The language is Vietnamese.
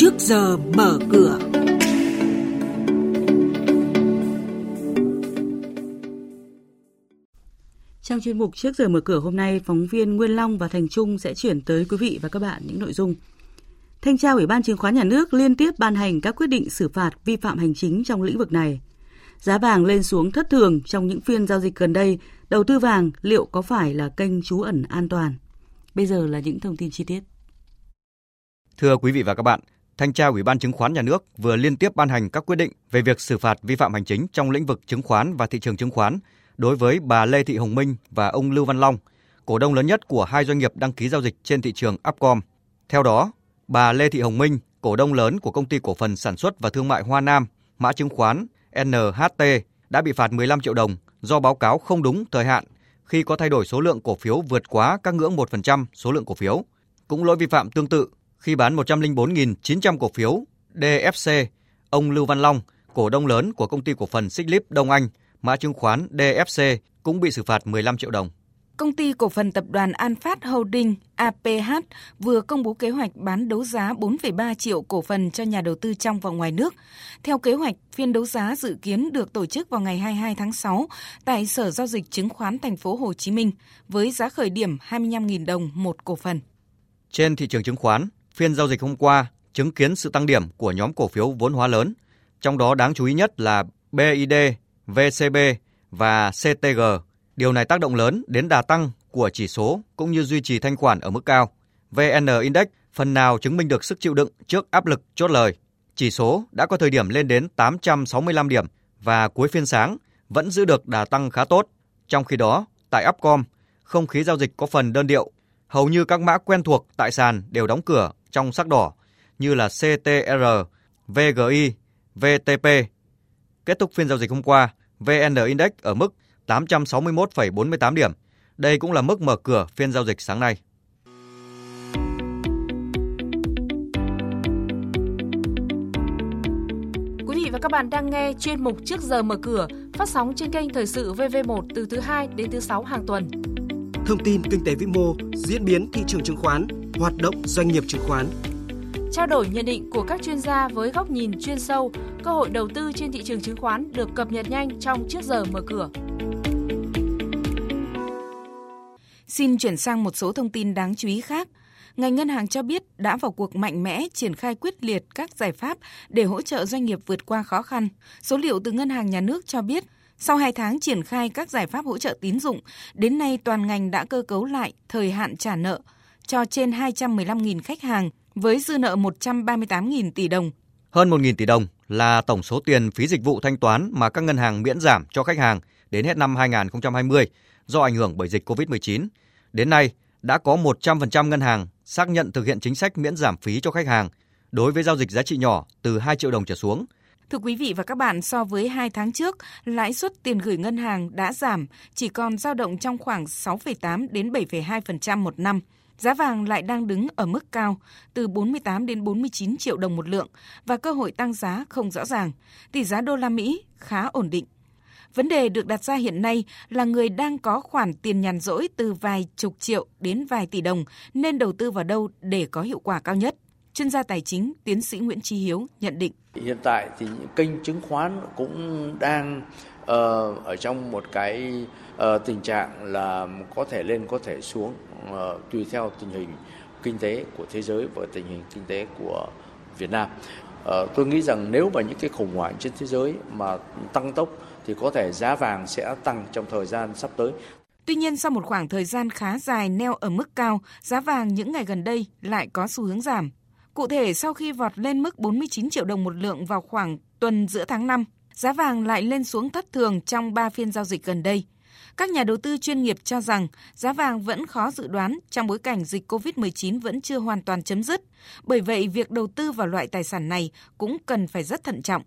trước giờ mở cửa. Trong chuyên mục trước giờ mở cửa hôm nay, phóng viên Nguyên Long và Thành Trung sẽ chuyển tới quý vị và các bạn những nội dung. Thanh tra Ủy ban Chứng khoán Nhà nước liên tiếp ban hành các quyết định xử phạt vi phạm hành chính trong lĩnh vực này. Giá vàng lên xuống thất thường trong những phiên giao dịch gần đây, đầu tư vàng liệu có phải là kênh trú ẩn an toàn? Bây giờ là những thông tin chi tiết. Thưa quý vị và các bạn, Thanh tra Ủy ban Chứng khoán Nhà nước vừa liên tiếp ban hành các quyết định về việc xử phạt vi phạm hành chính trong lĩnh vực chứng khoán và thị trường chứng khoán đối với bà Lê Thị Hồng Minh và ông Lưu Văn Long, cổ đông lớn nhất của hai doanh nghiệp đăng ký giao dịch trên thị trường Upcom. Theo đó, bà Lê Thị Hồng Minh, cổ đông lớn của công ty cổ phần sản xuất và thương mại Hoa Nam, mã chứng khoán NHT đã bị phạt 15 triệu đồng do báo cáo không đúng thời hạn khi có thay đổi số lượng cổ phiếu vượt quá các ngưỡng 1% số lượng cổ phiếu. Cũng lỗi vi phạm tương tự khi bán 104.900 cổ phiếu DFC, ông Lưu Văn Long, cổ đông lớn của công ty cổ phần Xích Lip Đông Anh, mã chứng khoán DFC cũng bị xử phạt 15 triệu đồng. Công ty cổ phần tập đoàn An Phát Holding APH vừa công bố kế hoạch bán đấu giá 4,3 triệu cổ phần cho nhà đầu tư trong và ngoài nước. Theo kế hoạch, phiên đấu giá dự kiến được tổ chức vào ngày 22 tháng 6 tại Sở giao dịch chứng khoán thành phố Hồ Chí Minh với giá khởi điểm 25.000 đồng một cổ phần. Trên thị trường chứng khoán, phiên giao dịch hôm qua chứng kiến sự tăng điểm của nhóm cổ phiếu vốn hóa lớn, trong đó đáng chú ý nhất là BID, VCB và CTG. Điều này tác động lớn đến đà tăng của chỉ số cũng như duy trì thanh khoản ở mức cao. VN Index phần nào chứng minh được sức chịu đựng trước áp lực chốt lời. Chỉ số đã có thời điểm lên đến 865 điểm và cuối phiên sáng vẫn giữ được đà tăng khá tốt. Trong khi đó, tại Upcom, không khí giao dịch có phần đơn điệu. Hầu như các mã quen thuộc tại sàn đều đóng cửa trong sắc đỏ như là CTR, VGI, VTP. Kết thúc phiên giao dịch hôm qua, VN Index ở mức 861,48 điểm. Đây cũng là mức mở cửa phiên giao dịch sáng nay. Quý vị và các bạn đang nghe chuyên mục Trước giờ mở cửa phát sóng trên kênh Thời sự VV1 từ thứ 2 đến thứ 6 hàng tuần. Thông tin kinh tế vĩ mô, diễn biến thị trường chứng khoán, hoạt động doanh nghiệp chứng khoán. Trao đổi nhận định của các chuyên gia với góc nhìn chuyên sâu, cơ hội đầu tư trên thị trường chứng khoán được cập nhật nhanh trong Trước giờ mở cửa. Xin chuyển sang một số thông tin đáng chú ý khác. Ngành ngân hàng cho biết đã vào cuộc mạnh mẽ triển khai quyết liệt các giải pháp để hỗ trợ doanh nghiệp vượt qua khó khăn. Số liệu từ Ngân hàng Nhà nước cho biết, sau 2 tháng triển khai các giải pháp hỗ trợ tín dụng, đến nay toàn ngành đã cơ cấu lại thời hạn trả nợ cho trên 215.000 khách hàng với dư nợ 138.000 tỷ đồng. Hơn 1.000 tỷ đồng là tổng số tiền phí dịch vụ thanh toán mà các ngân hàng miễn giảm cho khách hàng đến hết năm 2020 do ảnh hưởng bởi dịch COVID-19. Đến nay, đã có 100% ngân hàng xác nhận thực hiện chính sách miễn giảm phí cho khách hàng đối với giao dịch giá trị nhỏ từ 2 triệu đồng trở xuống. Thưa quý vị và các bạn, so với 2 tháng trước, lãi suất tiền gửi ngân hàng đã giảm, chỉ còn dao động trong khoảng 6,8 đến 7,2% một năm. Giá vàng lại đang đứng ở mức cao, từ 48 đến 49 triệu đồng một lượng và cơ hội tăng giá không rõ ràng. Tỷ giá đô la Mỹ khá ổn định. Vấn đề được đặt ra hiện nay là người đang có khoản tiền nhàn rỗi từ vài chục triệu đến vài tỷ đồng nên đầu tư vào đâu để có hiệu quả cao nhất. Chuyên gia tài chính tiến sĩ Nguyễn Trí Hiếu nhận định. Hiện tại thì những kênh chứng khoán cũng đang uh, ở trong một cái uh, tình trạng là có thể lên có thể xuống uh, tùy theo tình hình kinh tế của thế giới và tình hình kinh tế của Việt Nam. Uh, tôi nghĩ rằng nếu mà những cái khủng hoảng trên thế giới mà tăng tốc thì có thể giá vàng sẽ tăng trong thời gian sắp tới. Tuy nhiên sau một khoảng thời gian khá dài neo ở mức cao, giá vàng những ngày gần đây lại có xu hướng giảm. Cụ thể sau khi vọt lên mức 49 triệu đồng một lượng vào khoảng tuần giữa tháng 5, giá vàng lại lên xuống thất thường trong 3 phiên giao dịch gần đây. Các nhà đầu tư chuyên nghiệp cho rằng giá vàng vẫn khó dự đoán trong bối cảnh dịch COVID-19 vẫn chưa hoàn toàn chấm dứt. Bởi vậy, việc đầu tư vào loại tài sản này cũng cần phải rất thận trọng.